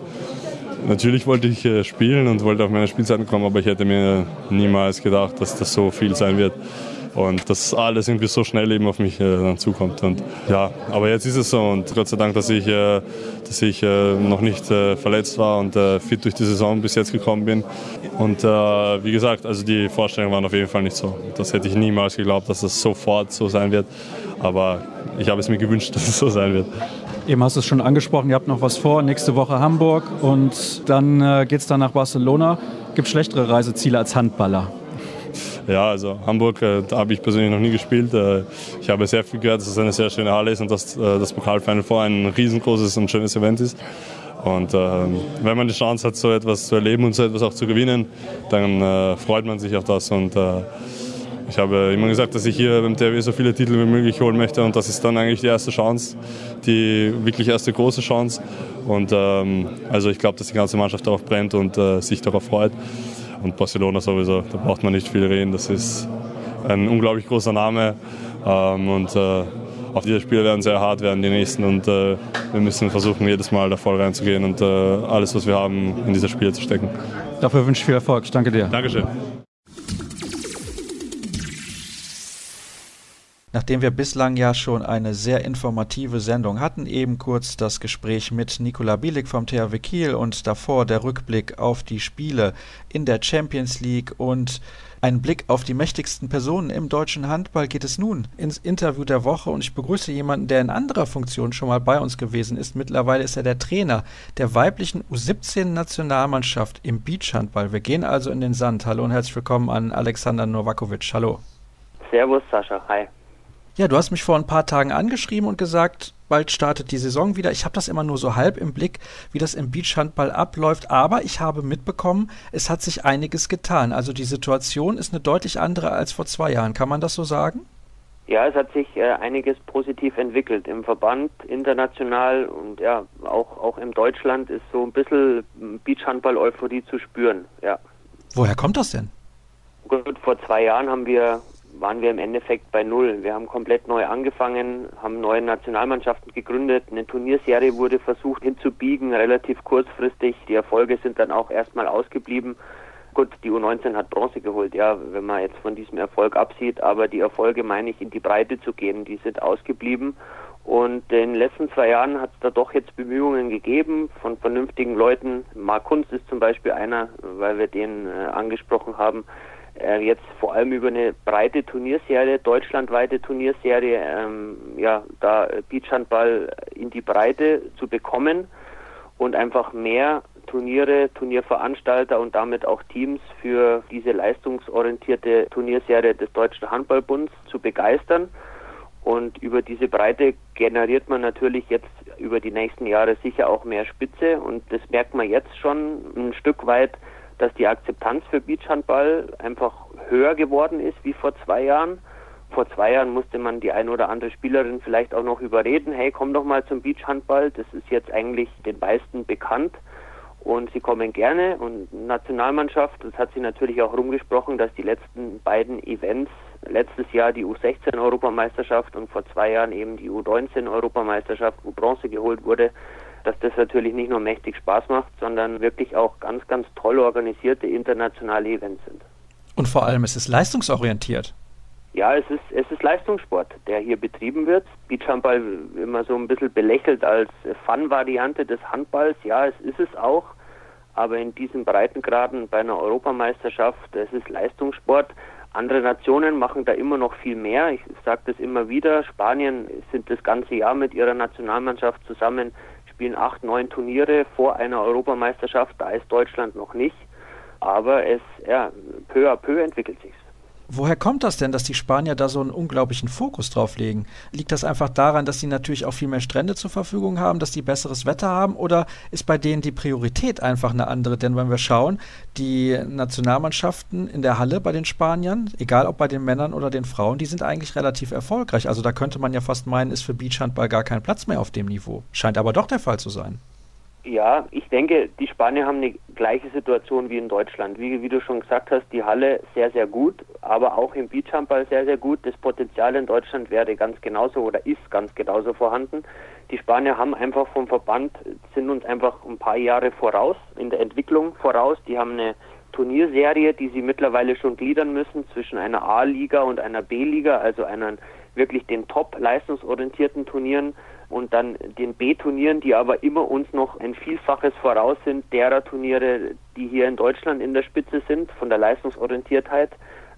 natürlich wollte ich äh, spielen und wollte auf meine Spielzeiten kommen, aber ich hätte mir niemals gedacht, dass das so viel sein wird und dass alles irgendwie so schnell eben auf mich äh, zukommt. Und ja, aber jetzt ist es so und Gott sei Dank, dass ich, äh, dass ich äh, noch nicht verletzt war und fit durch die Saison bis jetzt gekommen bin. Und wie gesagt, also die Vorstellungen waren auf jeden Fall nicht so. Das hätte ich niemals geglaubt, dass das sofort so sein wird. Aber ich habe es mir gewünscht, dass es so sein wird. Eben hast du es schon angesprochen, ihr habt noch was vor. Nächste Woche Hamburg und dann äh, geht es dann nach Barcelona. Gibt schlechtere Reiseziele als Handballer? Ja, also Hamburg, äh, habe ich persönlich noch nie gespielt. Äh, ich habe sehr viel gehört, dass es eine sehr schöne Halle ist und dass äh, das Pokalfinal vor ein riesengroßes und schönes Event ist. Und äh, wenn man die Chance hat, so etwas zu erleben und so etwas auch zu gewinnen, dann äh, freut man sich auf das. Und äh, ich habe immer gesagt, dass ich hier beim THW so viele Titel wie möglich holen möchte und das ist dann eigentlich die erste Chance, die wirklich erste große Chance. Und ähm, also ich glaube, dass die ganze Mannschaft darauf brennt und äh, sich darauf freut. Und Barcelona sowieso, da braucht man nicht viel reden. Das ist ein unglaublich großer Name. Ähm, und äh, auch diese Spiele werden sehr hart werden, die nächsten. Und äh, wir müssen versuchen, jedes Mal da voll reinzugehen und äh, alles, was wir haben, in diese Spiele zu stecken. Dafür wünsche ich viel Erfolg. Ich danke dir. Dankeschön. Nachdem wir bislang ja schon eine sehr informative Sendung hatten, eben kurz das Gespräch mit Nikola Bielik vom THW Kiel und davor der Rückblick auf die Spiele in der Champions League und ein Blick auf die mächtigsten Personen im deutschen Handball geht es nun ins Interview der Woche und ich begrüße jemanden, der in anderer Funktion schon mal bei uns gewesen ist. Mittlerweile ist er der Trainer der weiblichen U17-Nationalmannschaft im Beachhandball. Wir gehen also in den Sand. Hallo und herzlich willkommen an Alexander Novakovic. Hallo. Servus, Sascha. Hi. Ja, du hast mich vor ein paar Tagen angeschrieben und gesagt, bald startet die Saison wieder. Ich habe das immer nur so halb im Blick, wie das im Beachhandball abläuft, aber ich habe mitbekommen, es hat sich einiges getan. Also die Situation ist eine deutlich andere als vor zwei Jahren. Kann man das so sagen? Ja, es hat sich äh, einiges positiv entwickelt. Im Verband, international und ja, auch, auch in Deutschland ist so ein bisschen Beachhandball-Euphorie zu spüren, ja. Woher kommt das denn? Gut, vor zwei Jahren haben wir waren wir im Endeffekt bei Null. Wir haben komplett neu angefangen, haben neue Nationalmannschaften gegründet, eine Turnierserie wurde versucht hinzubiegen, relativ kurzfristig. Die Erfolge sind dann auch erstmal ausgeblieben. Gut, die U19 hat Bronze geholt, ja, wenn man jetzt von diesem Erfolg absieht, aber die Erfolge meine ich in die Breite zu gehen, die sind ausgeblieben. Und in den letzten zwei Jahren hat es da doch jetzt Bemühungen gegeben von vernünftigen Leuten. Mark Kunst ist zum Beispiel einer, weil wir den äh, angesprochen haben, jetzt vor allem über eine breite Turnierserie, deutschlandweite Turnierserie, ähm, ja, da Beachhandball in die Breite zu bekommen und einfach mehr Turniere, Turnierveranstalter und damit auch Teams für diese leistungsorientierte Turnierserie des Deutschen Handballbunds zu begeistern. Und über diese Breite generiert man natürlich jetzt über die nächsten Jahre sicher auch mehr Spitze. Und das merkt man jetzt schon ein Stück weit dass die Akzeptanz für Beachhandball einfach höher geworden ist wie vor zwei Jahren. Vor zwei Jahren musste man die ein oder andere Spielerin vielleicht auch noch überreden, hey, komm doch mal zum Beachhandball, das ist jetzt eigentlich den meisten bekannt und sie kommen gerne und Nationalmannschaft, das hat sich natürlich auch rumgesprochen, dass die letzten beiden Events, letztes Jahr die U16 Europameisterschaft und vor zwei Jahren eben die U19 Europameisterschaft, wo Bronze geholt wurde, dass das natürlich nicht nur mächtig Spaß macht, sondern wirklich auch ganz, ganz toll organisierte internationale Events sind. Und vor allem ist es leistungsorientiert. Ja, es ist, es ist Leistungssport, der hier betrieben wird. Beachhandball immer so ein bisschen belächelt als Fun-Variante des Handballs. Ja, es ist es auch. Aber in diesen Breitengraden bei einer Europameisterschaft, es ist Leistungssport. Andere Nationen machen da immer noch viel mehr. Ich sage das immer wieder. Spanien sind das ganze Jahr mit ihrer Nationalmannschaft zusammen spielen acht, neun Turniere vor einer Europameisterschaft. Da ist Deutschland noch nicht. Aber es, ja, peu à peu entwickelt sich. Woher kommt das denn, dass die Spanier da so einen unglaublichen Fokus drauf legen? Liegt das einfach daran, dass sie natürlich auch viel mehr Strände zur Verfügung haben, dass die besseres Wetter haben oder ist bei denen die Priorität einfach eine andere? Denn wenn wir schauen, die Nationalmannschaften in der Halle bei den Spaniern, egal ob bei den Männern oder den Frauen, die sind eigentlich relativ erfolgreich. Also da könnte man ja fast meinen, ist für Beachhandball gar kein Platz mehr auf dem Niveau. Scheint aber doch der Fall zu sein. Ja, ich denke, die Spanier haben eine gleiche Situation wie in Deutschland. Wie, wie, du schon gesagt hast, die Halle sehr, sehr gut, aber auch im Beachhandball sehr, sehr gut. Das Potenzial in Deutschland wäre ganz genauso oder ist ganz genauso vorhanden. Die Spanier haben einfach vom Verband, sind uns einfach ein paar Jahre voraus, in der Entwicklung voraus. Die haben eine Turnierserie, die sie mittlerweile schon gliedern müssen zwischen einer A-Liga und einer B-Liga, also einer wirklich den top leistungsorientierten Turnieren und dann den B-Turnieren, die aber immer uns noch ein Vielfaches voraus sind derer Turniere, die hier in Deutschland in der Spitze sind, von der Leistungsorientiertheit.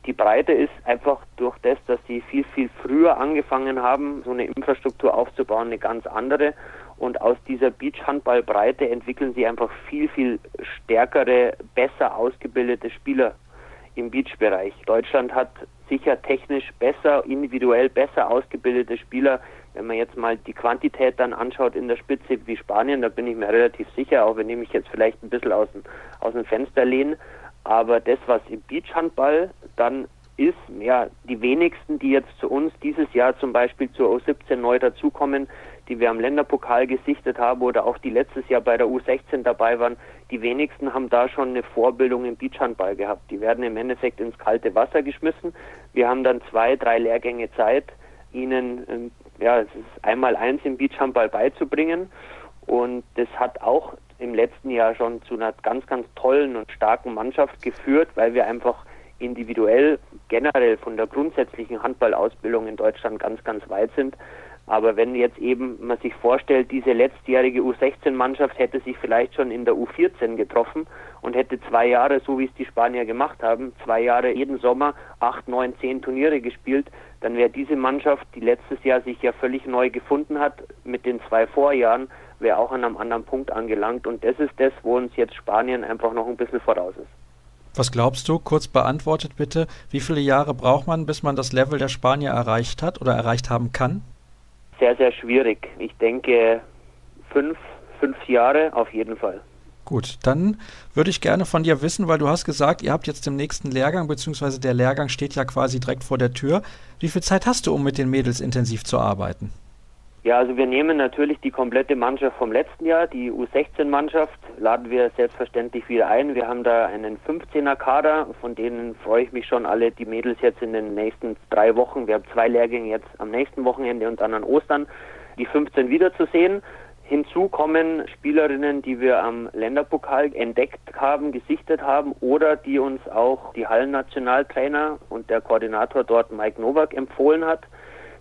Die Breite ist einfach durch das, dass sie viel, viel früher angefangen haben, so eine Infrastruktur aufzubauen, eine ganz andere. Und aus dieser Beachhandballbreite entwickeln sie einfach viel, viel stärkere, besser ausgebildete Spieler im Beachbereich. Deutschland hat sicher technisch besser, individuell besser ausgebildete Spieler wenn man jetzt mal die Quantität dann anschaut in der Spitze wie Spanien, da bin ich mir relativ sicher, auch wenn ich mich jetzt vielleicht ein bisschen aus dem, aus dem Fenster lehne. Aber das, was im Beachhandball dann ist, ja, die wenigsten, die jetzt zu uns dieses Jahr zum Beispiel zur U17 neu dazukommen, die wir am Länderpokal gesichtet haben oder auch die letztes Jahr bei der U16 dabei waren, die wenigsten haben da schon eine Vorbildung im Beachhandball gehabt. Die werden im Endeffekt ins kalte Wasser geschmissen. Wir haben dann zwei, drei Lehrgänge Zeit, ihnen ähm, ja, es ist einmal eins im Beachhandball beizubringen. Und das hat auch im letzten Jahr schon zu einer ganz, ganz tollen und starken Mannschaft geführt, weil wir einfach individuell generell von der grundsätzlichen Handballausbildung in Deutschland ganz, ganz weit sind. Aber wenn jetzt eben man sich vorstellt, diese letztjährige U16-Mannschaft hätte sich vielleicht schon in der U14 getroffen und hätte zwei Jahre, so wie es die Spanier gemacht haben, zwei Jahre jeden Sommer acht, neun, zehn Turniere gespielt, dann wäre diese Mannschaft, die letztes Jahr sich ja völlig neu gefunden hat, mit den zwei Vorjahren, wäre auch an einem anderen Punkt angelangt. Und das ist das, wo uns jetzt Spanien einfach noch ein bisschen voraus ist. Was glaubst du, kurz beantwortet bitte, wie viele Jahre braucht man, bis man das Level der Spanier erreicht hat oder erreicht haben kann? Sehr, sehr schwierig. Ich denke fünf, fünf Jahre auf jeden Fall. Gut, dann würde ich gerne von dir wissen, weil du hast gesagt, ihr habt jetzt den nächsten Lehrgang, beziehungsweise der Lehrgang steht ja quasi direkt vor der Tür. Wie viel Zeit hast du, um mit den Mädels intensiv zu arbeiten? Ja, also wir nehmen natürlich die komplette Mannschaft vom letzten Jahr, die U16-Mannschaft, laden wir selbstverständlich wieder ein. Wir haben da einen 15er-Kader, von denen freue ich mich schon alle, die Mädels jetzt in den nächsten drei Wochen. Wir haben zwei Lehrgänge jetzt am nächsten Wochenende und dann an Ostern, die 15 wiederzusehen. Hinzu kommen Spielerinnen, die wir am Länderpokal entdeckt haben, gesichtet haben oder die uns auch die Hallennationaltrainer und der Koordinator dort Mike Nowak empfohlen hat.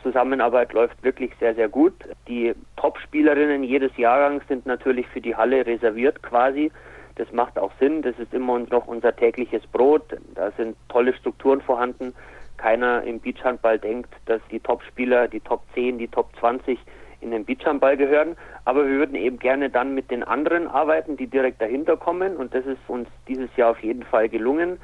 Zusammenarbeit läuft wirklich sehr, sehr gut. Die Top-Spielerinnen jedes Jahrgangs sind natürlich für die Halle reserviert quasi. Das macht auch Sinn. Das ist immer noch unser tägliches Brot. Da sind tolle Strukturen vorhanden. Keiner im Beachhandball denkt, dass die Top-Spieler, die Top 10, die Top 20 in den Beachhandball gehören. Aber wir würden eben gerne dann mit den anderen arbeiten, die direkt dahinter kommen. Und das ist uns dieses Jahr auf jeden Fall gelungen.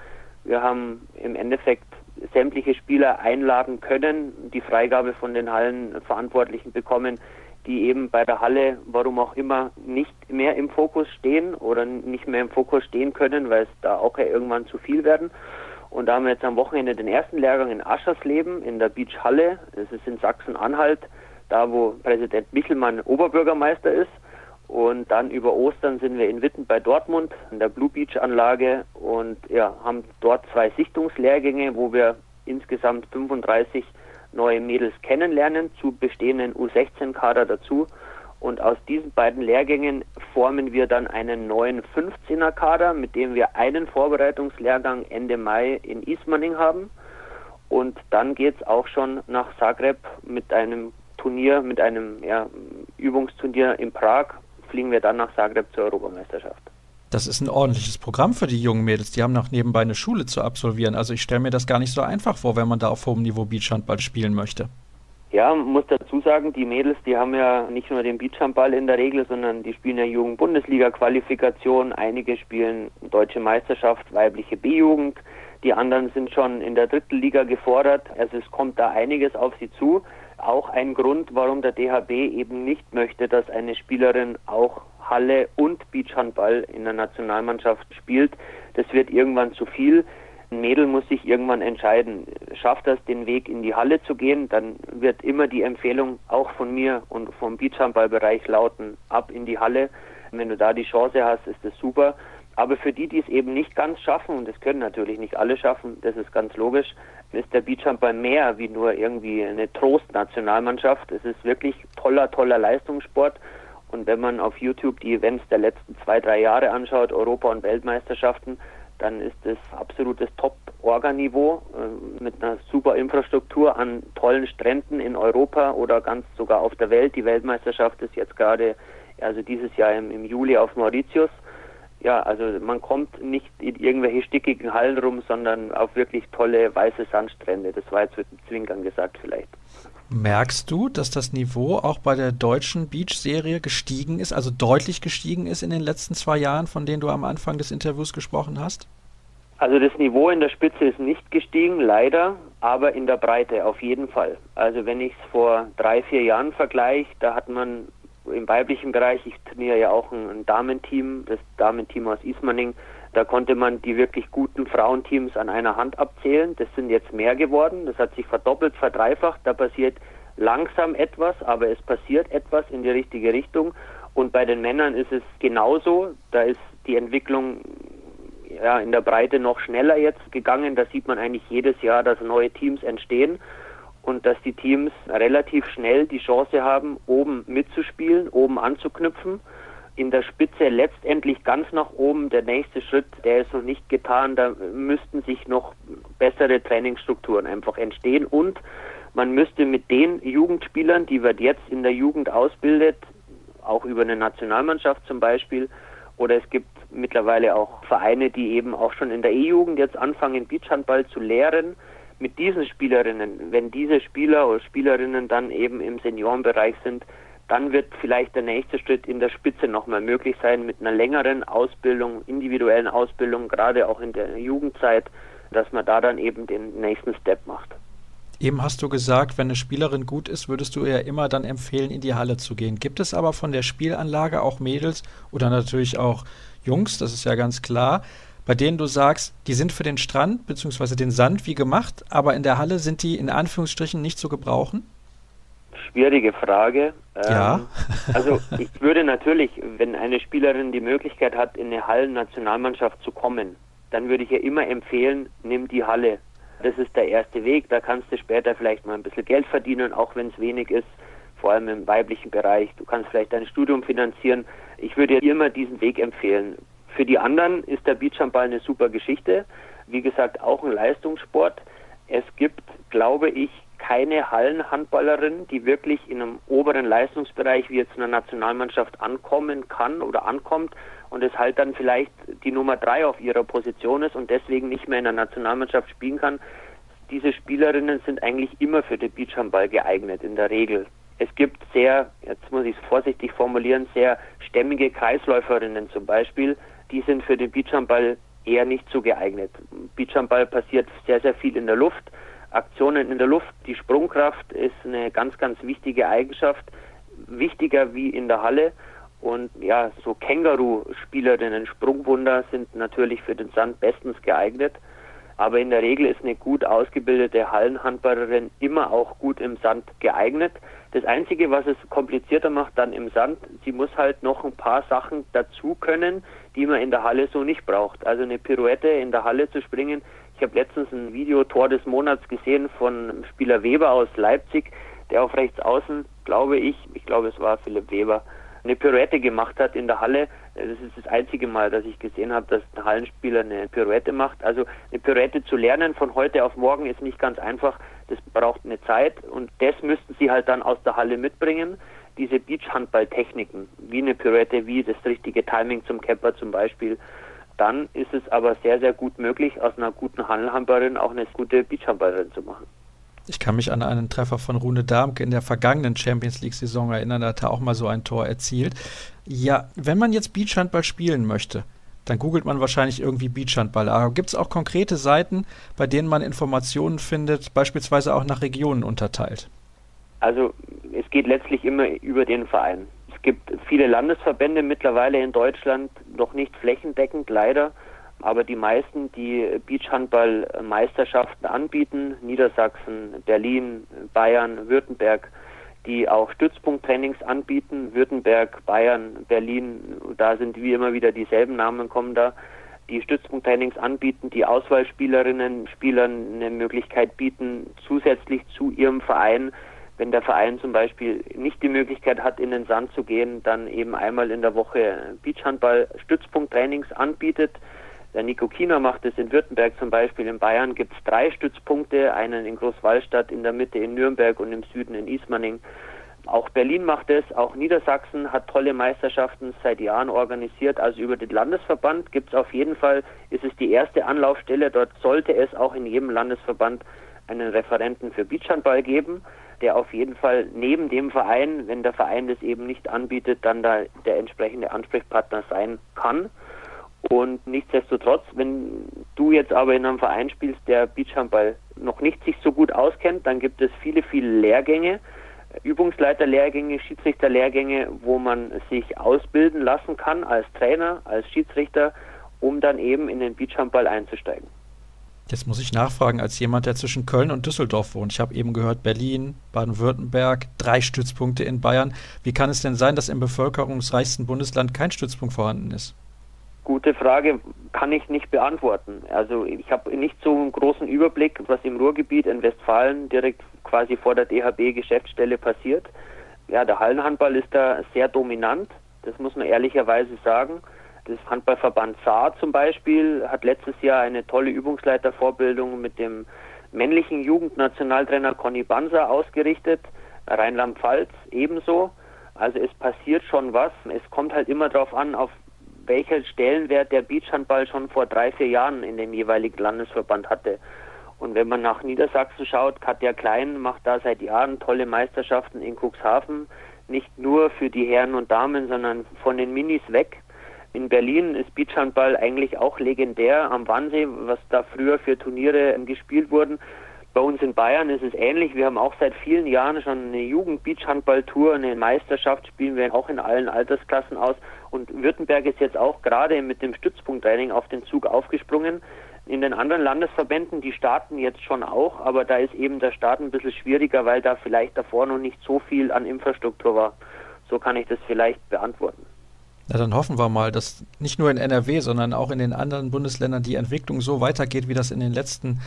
Wir haben im Endeffekt sämtliche Spieler einladen können, die Freigabe von den Hallenverantwortlichen bekommen, die eben bei der Halle, warum auch immer, nicht mehr im Fokus stehen oder nicht mehr im Fokus stehen können, weil es da auch ja irgendwann zu viel werden. Und da haben wir jetzt am Wochenende den ersten Lehrgang in Aschersleben in der Beachhalle. Das ist in Sachsen-Anhalt, da wo Präsident Michelmann Oberbürgermeister ist. Und dann über Ostern sind wir in Witten bei Dortmund in der Blue Beach Anlage und ja, haben dort zwei Sichtungslehrgänge, wo wir insgesamt 35 neue Mädels kennenlernen, zu bestehenden U16-Kader dazu. Und aus diesen beiden Lehrgängen formen wir dann einen neuen 15er-Kader, mit dem wir einen Vorbereitungslehrgang Ende Mai in Ismaning haben. Und dann geht es auch schon nach Zagreb mit einem Turnier, mit einem ja, Übungsturnier in Prag, fliegen wir dann nach Zagreb zur Europameisterschaft. Das ist ein ordentliches Programm für die jungen Mädels. Die haben noch nebenbei eine Schule zu absolvieren. Also ich stelle mir das gar nicht so einfach vor, wenn man da auf hohem Niveau Beachhandball spielen möchte. Ja, man muss dazu sagen, die Mädels, die haben ja nicht nur den Beachhandball in der Regel, sondern die spielen ja Jugend-Bundesliga-Qualifikation. Einige spielen Deutsche Meisterschaft, weibliche B-Jugend. Die anderen sind schon in der dritten Liga gefordert. Also es kommt da einiges auf sie zu. Auch ein Grund, warum der DHB eben nicht möchte, dass eine Spielerin auch Halle und Beachhandball in der Nationalmannschaft spielt. Das wird irgendwann zu viel. Ein Mädel muss sich irgendwann entscheiden, schafft das den Weg in die Halle zu gehen, dann wird immer die Empfehlung auch von mir und vom Beachhandballbereich lauten, ab in die Halle. Wenn du da die Chance hast, ist das super. Aber für die, die es eben nicht ganz schaffen, und das können natürlich nicht alle schaffen, das ist ganz logisch, ist der Beachhandball mehr wie nur irgendwie eine Trost-Nationalmannschaft. Es ist wirklich toller, toller Leistungssport. Und wenn man auf YouTube die Events der letzten zwei, drei Jahre anschaut, Europa- und Weltmeisterschaften, dann ist es absolutes Top-Organiveau äh, mit einer super Infrastruktur an tollen Stränden in Europa oder ganz sogar auf der Welt. Die Weltmeisterschaft ist jetzt gerade, also dieses Jahr im, im Juli auf Mauritius. Ja, also man kommt nicht in irgendwelche stickigen Hallen rum, sondern auf wirklich tolle weiße Sandstrände. Das war jetzt mit dem Zwinkern gesagt vielleicht. Merkst du, dass das Niveau auch bei der deutschen Beach-Serie gestiegen ist, also deutlich gestiegen ist in den letzten zwei Jahren, von denen du am Anfang des Interviews gesprochen hast? Also das Niveau in der Spitze ist nicht gestiegen, leider, aber in der Breite auf jeden Fall. Also wenn ich es vor drei, vier Jahren vergleiche, da hat man im weiblichen Bereich, ich trainiere ja auch ein, ein Damenteam, das Damenteam aus Ismaning, da konnte man die wirklich guten Frauenteams an einer Hand abzählen. Das sind jetzt mehr geworden. Das hat sich verdoppelt, verdreifacht. Da passiert langsam etwas, aber es passiert etwas in die richtige Richtung. Und bei den Männern ist es genauso. Da ist die Entwicklung ja, in der Breite noch schneller jetzt gegangen. Da sieht man eigentlich jedes Jahr, dass neue Teams entstehen und dass die Teams relativ schnell die Chance haben, oben mitzuspielen, oben anzuknüpfen in der Spitze letztendlich ganz nach oben. Der nächste Schritt, der ist noch nicht getan. Da müssten sich noch bessere Trainingsstrukturen einfach entstehen und man müsste mit den Jugendspielern, die man jetzt in der Jugend ausbildet, auch über eine Nationalmannschaft zum Beispiel, oder es gibt mittlerweile auch Vereine, die eben auch schon in der E-Jugend jetzt anfangen, Beachhandball zu lehren. Mit diesen Spielerinnen, wenn diese Spieler oder Spielerinnen dann eben im Seniorenbereich sind, dann wird vielleicht der nächste Schritt in der Spitze nochmal möglich sein mit einer längeren Ausbildung, individuellen Ausbildung, gerade auch in der Jugendzeit, dass man da dann eben den nächsten Step macht. Eben hast du gesagt, wenn eine Spielerin gut ist, würdest du ihr immer dann empfehlen, in die Halle zu gehen. Gibt es aber von der Spielanlage auch Mädels oder natürlich auch Jungs, das ist ja ganz klar, bei denen du sagst, die sind für den Strand bzw. den Sand wie gemacht, aber in der Halle sind die in Anführungsstrichen nicht zu gebrauchen? Schwierige Frage. Ja. Ähm, also ich würde natürlich, wenn eine Spielerin die Möglichkeit hat, in eine Hallen-Nationalmannschaft zu kommen, dann würde ich ihr immer empfehlen, nimm die Halle. Das ist der erste Weg. Da kannst du später vielleicht mal ein bisschen Geld verdienen, auch wenn es wenig ist, vor allem im weiblichen Bereich. Du kannst vielleicht dein Studium finanzieren. Ich würde ihr immer diesen Weg empfehlen. Für die anderen ist der Beachhandball eine super Geschichte. Wie gesagt, auch ein Leistungssport. Es gibt, glaube ich, keine Hallenhandballerin, die wirklich in einem oberen Leistungsbereich wie jetzt in einer Nationalmannschaft ankommen kann oder ankommt und es halt dann vielleicht die Nummer drei auf ihrer Position ist und deswegen nicht mehr in der Nationalmannschaft spielen kann. Diese Spielerinnen sind eigentlich immer für den Beachhandball geeignet, in der Regel. Es gibt sehr, jetzt muss ich es vorsichtig formulieren, sehr stämmige Kreisläuferinnen zum Beispiel, die sind für den Beachhandball eher nicht so geeignet. Beachhandball passiert sehr, sehr viel in der Luft Aktionen in der Luft. Die Sprungkraft ist eine ganz, ganz wichtige Eigenschaft, wichtiger wie in der Halle. Und ja, so Känguru-Spielerinnen, Sprungwunder sind natürlich für den Sand bestens geeignet. Aber in der Regel ist eine gut ausgebildete Hallenhandballerin immer auch gut im Sand geeignet. Das Einzige, was es komplizierter macht dann im Sand, sie muss halt noch ein paar Sachen dazu können, die man in der Halle so nicht braucht. Also eine Pirouette in der Halle zu springen, ich habe letztens ein Video Tor des Monats gesehen von Spieler Weber aus Leipzig, der auf rechts außen, glaube ich, ich glaube es war Philipp Weber, eine Pirouette gemacht hat in der Halle. Das ist das einzige Mal, dass ich gesehen habe, dass ein Hallenspieler eine Pirouette macht. Also eine Pirouette zu lernen von heute auf morgen ist nicht ganz einfach. Das braucht eine Zeit und das müssten sie halt dann aus der Halle mitbringen. Diese Beachhandballtechniken, wie eine Pirouette, wie das richtige Timing zum Camper zum Beispiel, dann ist es aber sehr, sehr gut möglich, aus einer guten Handelhamperin auch eine gute Beachhamperin zu machen. Ich kann mich an einen Treffer von Rune Darmke in der vergangenen Champions League-Saison erinnern, da hat er auch mal so ein Tor erzielt. Ja, wenn man jetzt Beachhandball spielen möchte, dann googelt man wahrscheinlich irgendwie Beachhandball. Aber gibt es auch konkrete Seiten, bei denen man Informationen findet, beispielsweise auch nach Regionen unterteilt? Also es geht letztlich immer über den Verein. Es gibt viele Landesverbände mittlerweile in Deutschland, noch nicht flächendeckend leider, aber die meisten, die Beachhandball-Meisterschaften anbieten, Niedersachsen, Berlin, Bayern, Württemberg, die auch Stützpunkttrainings anbieten. Württemberg, Bayern, Berlin, da sind wie immer wieder dieselben Namen kommen da, die Stützpunkttrainings anbieten, die Auswahlspielerinnen, Spielern eine Möglichkeit bieten, zusätzlich zu ihrem Verein, wenn der Verein zum Beispiel nicht die Möglichkeit hat, in den Sand zu gehen, dann eben einmal in der Woche Beachhandball Stützpunkttrainings anbietet. Der Nico Kiener macht es in Württemberg zum Beispiel. In Bayern gibt es drei Stützpunkte, einen in Großwallstadt, in der Mitte in Nürnberg und im Süden in Ismaning. Auch Berlin macht es, auch Niedersachsen hat tolle Meisterschaften seit Jahren organisiert. Also über den Landesverband gibt es auf jeden Fall, ist es die erste Anlaufstelle. Dort sollte es auch in jedem Landesverband einen Referenten für Beachhandball geben, der auf jeden Fall neben dem Verein, wenn der Verein das eben nicht anbietet, dann da der entsprechende Ansprechpartner sein kann. Und nichtsdestotrotz, wenn du jetzt aber in einem Verein spielst, der Beachhandball noch nicht sich so gut auskennt, dann gibt es viele, viele Lehrgänge, Übungsleiterlehrgänge, Schiedsrichterlehrgänge, wo man sich ausbilden lassen kann als Trainer, als Schiedsrichter, um dann eben in den Beachhandball einzusteigen. Jetzt muss ich nachfragen, als jemand, der zwischen Köln und Düsseldorf wohnt. Ich habe eben gehört, Berlin, Baden-Württemberg, drei Stützpunkte in Bayern. Wie kann es denn sein, dass im bevölkerungsreichsten Bundesland kein Stützpunkt vorhanden ist? Gute Frage, kann ich nicht beantworten. Also ich habe nicht so einen großen Überblick, was im Ruhrgebiet in Westfalen direkt quasi vor der DHB-Geschäftsstelle passiert. Ja, der Hallenhandball ist da sehr dominant, das muss man ehrlicherweise sagen. Das Handballverband Saar zum Beispiel hat letztes Jahr eine tolle Übungsleitervorbildung mit dem männlichen Jugendnationaltrainer Conny Banser ausgerichtet, Rheinland-Pfalz ebenso. Also es passiert schon was. Es kommt halt immer darauf an, auf welcher Stellenwert der Beachhandball schon vor drei, vier Jahren in dem jeweiligen Landesverband hatte. Und wenn man nach Niedersachsen schaut, Katja Klein macht da seit Jahren tolle Meisterschaften in Cuxhaven, nicht nur für die Herren und Damen, sondern von den Minis weg. In Berlin ist Beachhandball eigentlich auch legendär am Wannsee, was da früher für Turniere gespielt wurden. Bei uns in Bayern ist es ähnlich. Wir haben auch seit vielen Jahren schon eine Jugend-Beachhandball-Tour, eine Meisterschaft spielen wir auch in allen Altersklassen aus. Und Württemberg ist jetzt auch gerade mit dem Stützpunkttraining auf den Zug aufgesprungen. In den anderen Landesverbänden, die starten jetzt schon auch, aber da ist eben der Start ein bisschen schwieriger, weil da vielleicht davor noch nicht so viel an Infrastruktur war. So kann ich das vielleicht beantworten. Na, dann hoffen wir mal, dass nicht nur in NRW, sondern auch in den anderen Bundesländern die Entwicklung so weitergeht, wie das in den letzten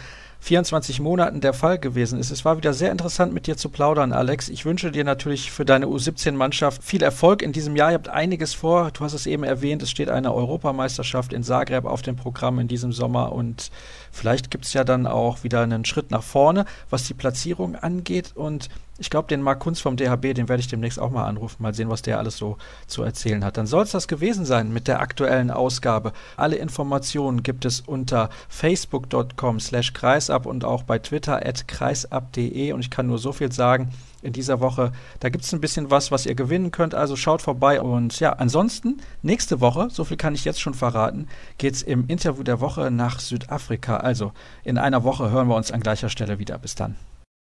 24 Monaten der Fall gewesen ist. Es war wieder sehr interessant, mit dir zu plaudern, Alex. Ich wünsche dir natürlich für deine U17-Mannschaft viel Erfolg in diesem Jahr. Ihr habt einiges vor. Du hast es eben erwähnt, es steht eine Europameisterschaft in Zagreb auf dem Programm in diesem Sommer und vielleicht gibt es ja dann auch wieder einen Schritt nach vorne, was die Platzierung angeht. Und ich glaube, den Marc Kunz vom DHB, den werde ich demnächst auch mal anrufen, mal sehen, was der alles so zu erzählen hat. Dann soll es das gewesen sein mit der aktuellen Ausgabe. Alle Informationen gibt es unter facebook.com slash kreisab und auch bei Twitter at kreisab.de. Und ich kann nur so viel sagen, in dieser Woche, da gibt es ein bisschen was, was ihr gewinnen könnt. Also schaut vorbei. Und ja, ansonsten, nächste Woche, so viel kann ich jetzt schon verraten, geht es im Interview der Woche nach Südafrika. Also in einer Woche hören wir uns an gleicher Stelle wieder. Bis dann.